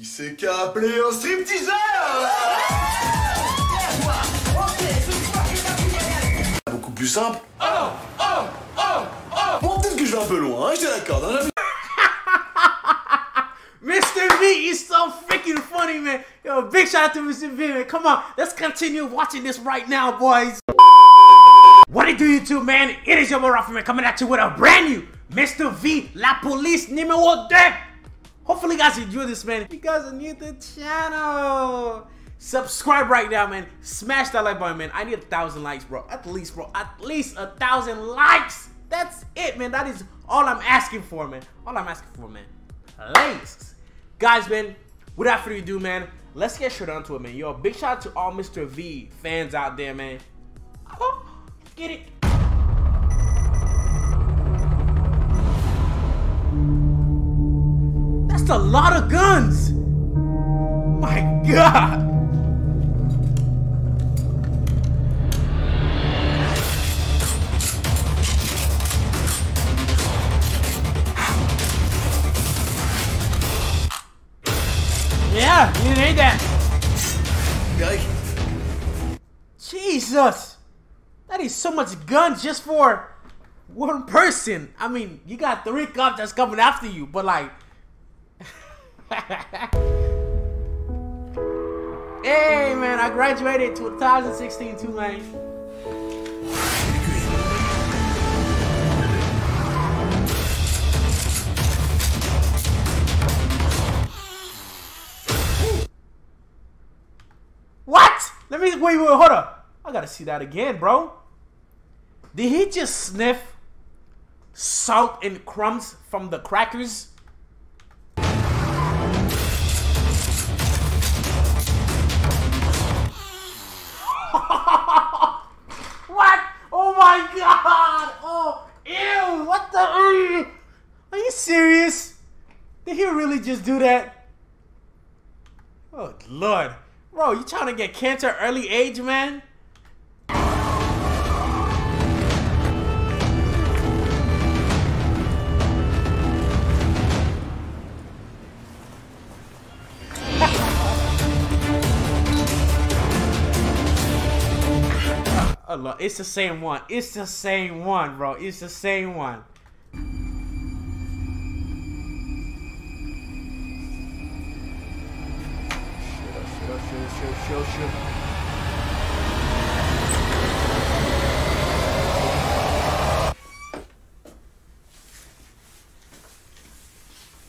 Qui c'est qui a appelé un stripteaseur Beaucoup plus simple. Oh Oh Oh Oh Bon, peut-être que je vais un peu loin, hein, je te l'accorde. Hein, j'avais- Mr. V is so freaking funny, man. Yo, big shout out to Mr. V, man. Come on, let's continue watching this right now, boys. What it do, YouTube, man? It is your boy Rafa, man, coming at you with a brand new Mr. V, La Police numéro 2. Hopefully, you guys enjoy this, man. If you guys are new to the channel, subscribe right now, man. Smash that like button, man. I need a thousand likes, bro. At least, bro. At least a thousand likes. That's it, man. That is all I'm asking for, man. All I'm asking for, man. Please. Guys, man, without further ado, man, let's get straight onto it, man. Yo, big shout out to all Mr. V fans out there, man. Oh, get it. A lot of guns. My God. Yeah, you need that. Jesus! That is so much guns just for one person. I mean, you got three cops that's coming after you, but like. hey man, I graduated 2016 too, man. What? Let me wait, wait, hold up. I gotta see that again, bro. Did he just sniff salt and crumbs from the crackers? My god! Oh, ew! What the? Mm. Are you serious? Did he really just do that? Oh lord, bro, you trying to get cancer early age, man? Oh, look, it's the same one. It's the same one, bro. It's the same one.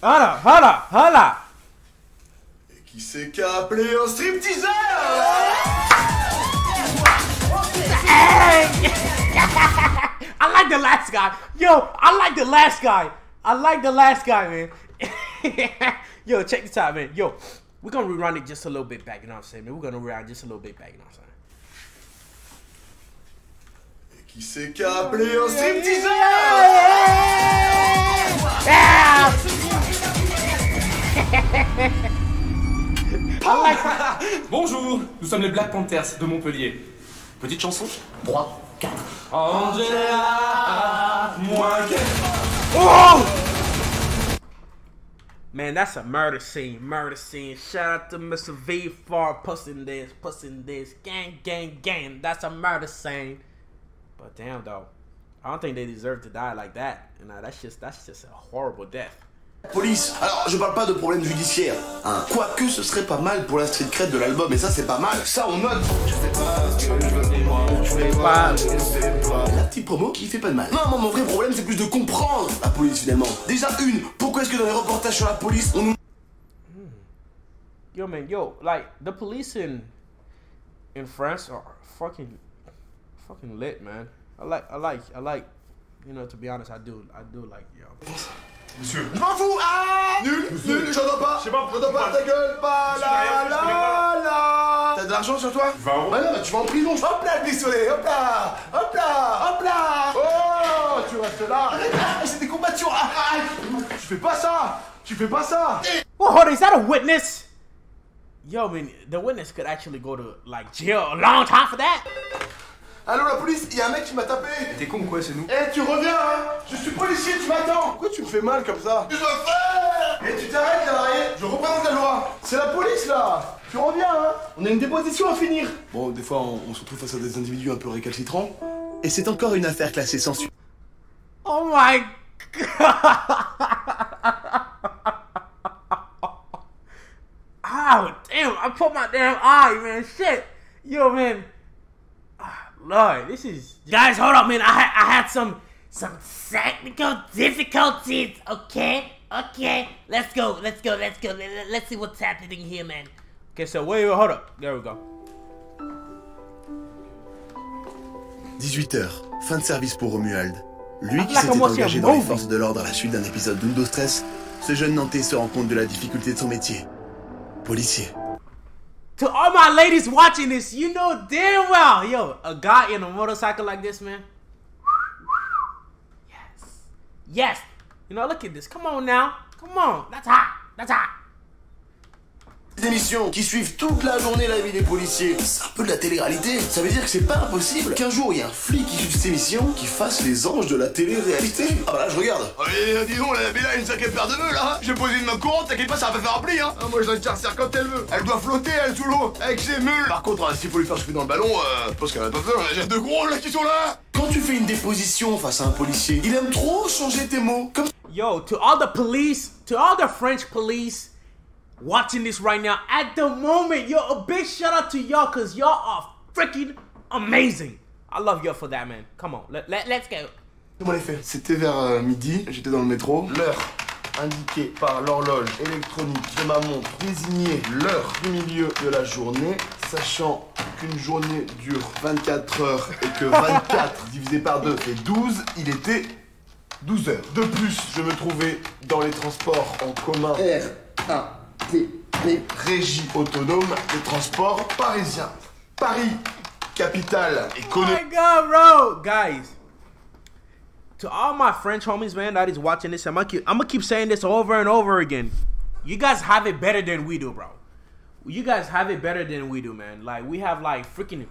Hold up, hold up, hold up. et qui c'est qui a appelé un stripteaseur Hey! I like the last guy. Yo, I like the last guy. I like the last guy, man. Yo, check this out, man. Yo, we're gonna rerun it just a little bit back, you know what I'm saying, man? We're gonna rewind just a little bit back, you know what I'm saying? Qui c'est qui a appelé un stripteaseur Yeah! Ah. Bonjour, nous sommes les Black Panthers de Montpellier. Petite chanson 3, 4. Angela, moi Oh! Man, that's a murder scene. Murder scene. Shout out to Mr. V for pussing this, pussing this. Gang, gang, gang. That's a murder scene. But damn though. I don't think they deserve to die like that. You uh, know, that's just that's just a horrible death. Police, alors je parle pas de problème judiciaire, hein. Quoique ce serait pas mal pour la street cred de l'album, et ça c'est pas mal, ça on note La petite promo qui fait pas de mal. Non, moi mon vrai problème c'est plus de comprendre la police finalement. Déjà une, pourquoi est-ce que dans les reportages sur la police on nous Yo man, yo, like the police in in France are fucking fucking lit, man. I like I like I like you know to be honest, I do I do like yo. Monsieur, Je m'en fous Ah Nul Nul J'entends pas Je sais pas, J'entends pas ta gueule Pas connais la la T'as de l'argent sur toi 20 euros. Bah non, bah tu vas en prison Hop là le pistolet Hop là Hop là Hop là. Oh Tu restes là. Ah, C'est des combattants ah, ah, Tu fais pas ça Tu fais pas ça. Well, hold on, is that a witness? Yo, man, the witness could actually go to like jail a long time for that. Allô la police, il y a un mec qui m'a tapé T'es con ou quoi, c'est nous Eh tu reviens hein Je suis policier, tu m'attends Pourquoi tu me fais mal comme ça Je dois faire Et tu t'arrêtes là, Je représente la loi C'est la police là Tu reviens, hein On a une déposition à finir Bon, des fois, on, on se retrouve face à des individus un peu récalcitrants. Et c'est encore une affaire classée sans suite. Oh my god! Ow, damn, I put my damn eye, man. Shit. Yo, man. Ah, Lord, this is guys, hold up, man. I had I had some some technical difficulties. Okay, okay. Let's go, let's go, let's go. Let, let- let's see what's happening here, man. Okay, so wait, wait, hold up. There we go. 18h, fin de service pour Romuald. Lui qui là, s'était engagé dans les forces de l'ordre à la suite d'un épisode d'Undo Stress, ce jeune Nantais se rend compte de la difficulté de son métier. Policier. To all my ladies watching this, you know damn well, yo, a guy in a motorcycle like this, man. Yes. Yes. You know, look at this. Come on now. Come on. That's hot. That's hot. Qui suivent toute la journée la vie des policiers. C'est un peu de la télé-réalité. Ça veut dire que c'est pas impossible qu'un jour il y a un flic qui suive cette émission qui fasse les anges de la télé-réalité. Ah bah là je regarde. Allez, dis donc, la Bella a une sacrée paire de vœux là J'ai posé une main courante, t'inquiète pas, ça va pas faire un pli hein Ah, Moi je la serre quand elle veut Elle doit flotter, elle, sous l'eau, avec ses mules Par contre, euh, s'il faut lui faire souffler dans le ballon, euh, je pense qu'elle a pas peur, j'ai deux gros là qui sont là Quand tu fais une déposition face à un policier, il aime trop changer tes mots. Comme Yo, to all the police, to all the French police watching this right now, at the moment, yo, a big shout out to y'all because y'all are freaking amazing. I love y'all for that, man. Come on, let, let, let's go. Comment les faits? C'était vers euh, midi, j'étais dans le métro. L'heure indiquée par l'horloge électronique de ma montre désignait l'heure du milieu de la journée, sachant qu'une journée dure 24 heures et que 24 divisé par 2 fait 12, il était 12 heures. De plus, je me trouvais dans les transports en commun R-A-T-P, Régie autonome des transports parisiens. Paris, capitale Oh économique. my god, bro, guys. To all my French homies, man, that is watching this, I'm gonna keep, I'm gonna keep saying this over and over again. You guys have it better than we do, bro. You guys have it better than we do, man. Like we have like freaking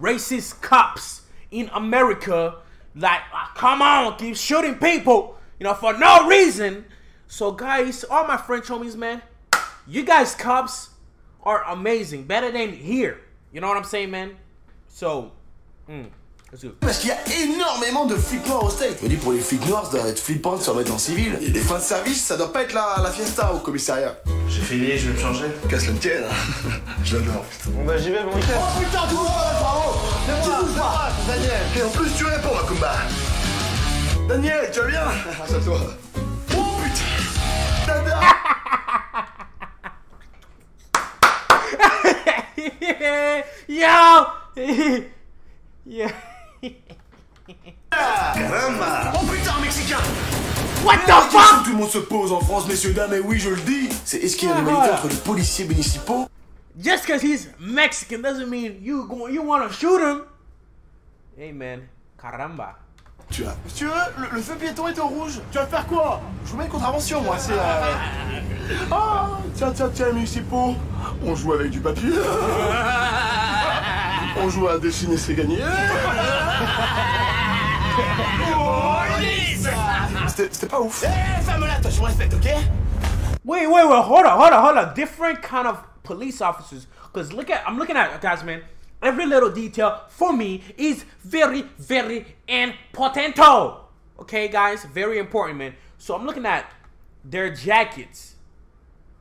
racist cops in America. Like, ah, come on, keep shooting people, you know, for no reason. So, guys, all my French homies, man, you guys cops are amazing, better than here. You know what I'm saying, man? So, mm, let's do it. Parce qu'il y a énormément de flics noirs au steak. Je me dis pour les flics noirs, ça doit être flippant de se remettre en civil. Et les fins de service, ça doit pas être la, la fiesta au commissariat. J'ai fini, je vais me changer. Cela ne tienne. Je l'adore, putain. Bon bah j'y vais, bon week-end. Oh putain, tout le monde, bravo C'est moi, c'est moi, Daniel Et en plus, tu réponds, Makumba Daniel, tu vas bien? Grâce à toi. Yeah. Caramba Oh putain, Mexicain What the La question fuck? que tout le monde se pose en France, messieurs, dames, et oui, je le dis, c'est est-ce qu'il y a une Ah, rivalité voilà. entre les policiers municipaux Just because he's Mexican doesn't mean you go, you want to shoot him. Hey man, caramba. Tu as. Monsieur, le, le feu piéton est au rouge. Tu vas faire quoi? Je vous mets une contravention, moi, c'est. Euh... Ah Tiens, tiens, tiens, municipaux. On joue avec du papier. On joue à dessiner, c'est gagné. C'était c'était pas ouf. Eh, femme-là, toi, je me respecte, ok Wait, wait, wait. Hold on, hold on, hold on. Different kind of police officers. Cause look at, I'm looking at guys, man. Every little detail for me is very, very important. Okay, guys, very important, man. So I'm looking at their jackets.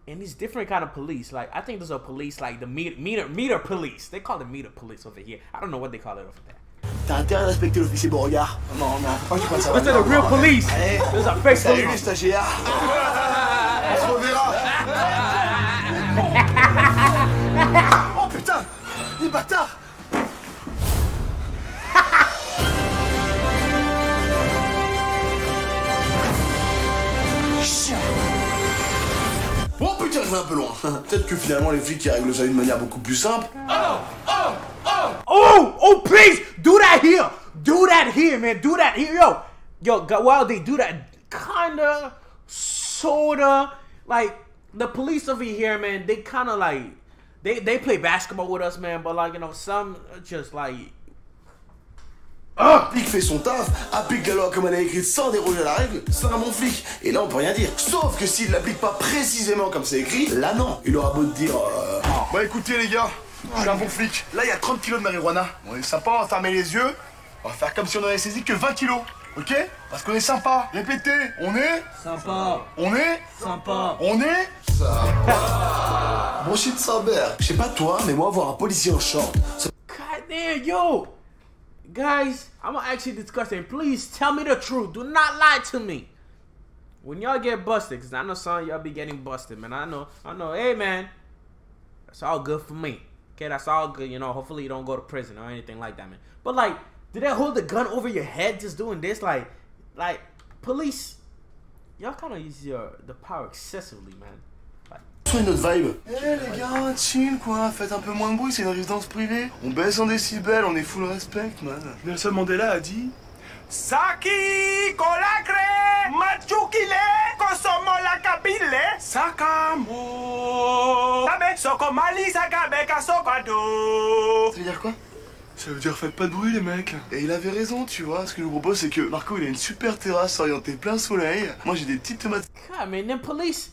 And these different kind of police, like I think there's a police like the meter meter meter police. They call it meter police over here. I don't know what they call it over there. T'as intérêt à respecter l'officier Beauregard. Non, non, faut pas que tu fasses ça. Those are the real police. Allez. There's a fake Salut les police. stagiaires un peu loin. Peut-être que finalement les flics ils règlent ça d'une manière beaucoup plus simple. Oh, oh, oh oh please do that here. Do that here, man. Do that here, yo, yo. While they do that, kinda, sorta, like the police over here, man. They kind of like they they play basketball with us, man. But like you know, some just like Un flic fait son taf, applique la loi comme elle est écrite sans déroger la règle, c'est un bon flic. Et là, on peut rien dire. Sauf que s'il l'applique pas précisément comme c'est écrit, là non. Il aura beau te dire. Euh... Bon, écoutez, les gars, je suis un bon flic. Là, il y a 30 kilos de marijuana. On est sympa, on va fermer les yeux. On va faire comme si on avait saisi que 20 kilos. Ok? Parce qu'on est sympa. Répétez, on est? Sympa. On est? Sympa. On est? Bon shit, sa mère. Je sais pas toi, mais moi, voir un policier en short, ça God damn, yo. Guys, I'm gonna you this question. Please tell me the truth. Do not lie to me. When y'all get busted, because I know some y'all be getting busted, man. I know, I know, hey man. That's all good for me. Okay, that's all good, you know. Hopefully you don't go to prison or anything like that, man. But like, did they hold the gun over your head just doing this? Like, like, police, y'all kind of use your the power excessively, man. Une autre vibe. Eh les gars, chill quoi, faites un peu moins de bruit, c'est une résidence privée. On baisse en décibels, on est full respect, man. Nelson Mandela a dit Saki kolakre machukile kosomo la kabile sakamo Tabe soko mali sakabe kasokado Ça veut dire quoi? Ça veut dire faites pas de bruit les mecs. Et il avait raison, tu vois. Ce que je vous propose, c'est que Marco, il a une super terrasse orientée plein soleil. Moi, j'ai des petites tomates. Man, them police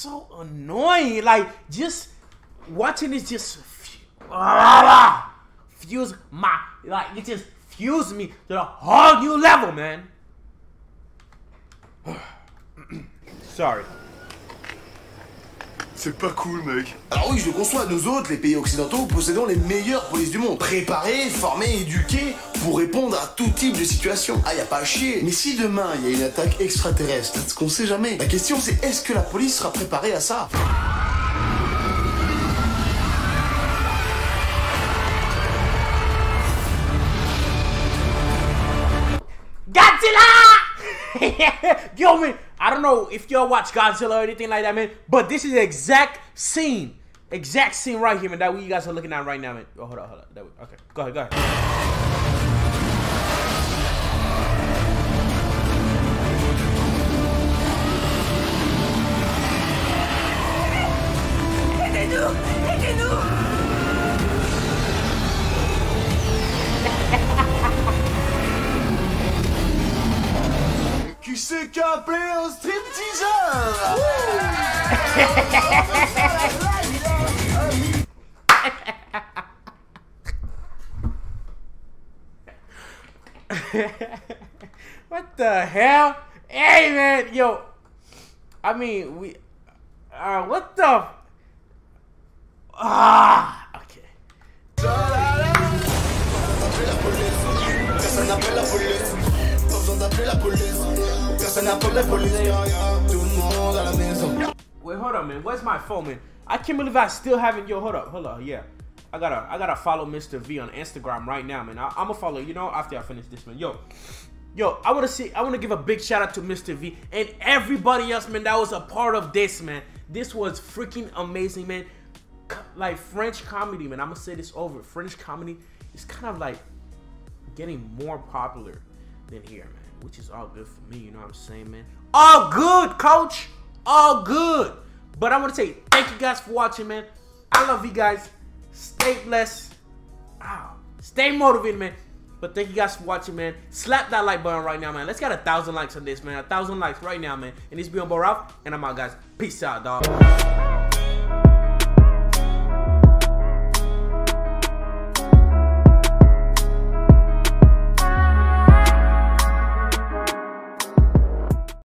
so annoying. Like, just watching this just fu- fuse my like it just fused me to a whole new level, man. Sorry. C'est pas cool, mec. Alors oui, je le conçois, nous autres, les pays occidentaux, possédons les meilleures polices du monde. Préparés, formés, éduqués pour répondre à tout type de situation. Ah, y a pas à chier. Mais si demain, il y a une attaque extraterrestre, ce qu'on sait jamais. La question c'est, est-ce que la police sera préparée à ça? Godzilla! Yo, man, I don't know if y'all watch Godzilla or anything like that, man, but this is the exact scene, exact scene right here, man, that what you guys are looking at right now, man. Oh, hold on, hold on. That way. Okay, go ahead, go ahead. A appelé un What the hell? Hey man, yo. I mean, we. Uh, what the? Ah, okay. Personne n'appelle la police. Pas besoin d'appeler la police. Wait, hold up, man. Where's my phone, man? I can't believe I still haven't. Yo, hold up, hold up. Yeah, I gotta, I gotta follow Mr. V on Instagram right now, man. I, I'm gonna follow. You know, after I finish this, man. Yo, yo, I wanna see. I wanna give a big shout out to Mr. V and everybody else, man. That was a part of this, man. This was freaking amazing, man. Like French comedy, man. I'm gonna say this over. French comedy is kind of like getting more popular than here, man. Which is all good for me, you know what I'm saying, man? All good, coach. All good. But I want to say thank you guys for watching, man. I love you guys. Stay blessed. Ow. Stay motivated, man. But thank you guys for watching, man. Slap that like button right now, man. Let's get a thousand likes on this, man. A thousand likes right now, man. And this be on Boraf, and I'm out, guys. Peace out, dog.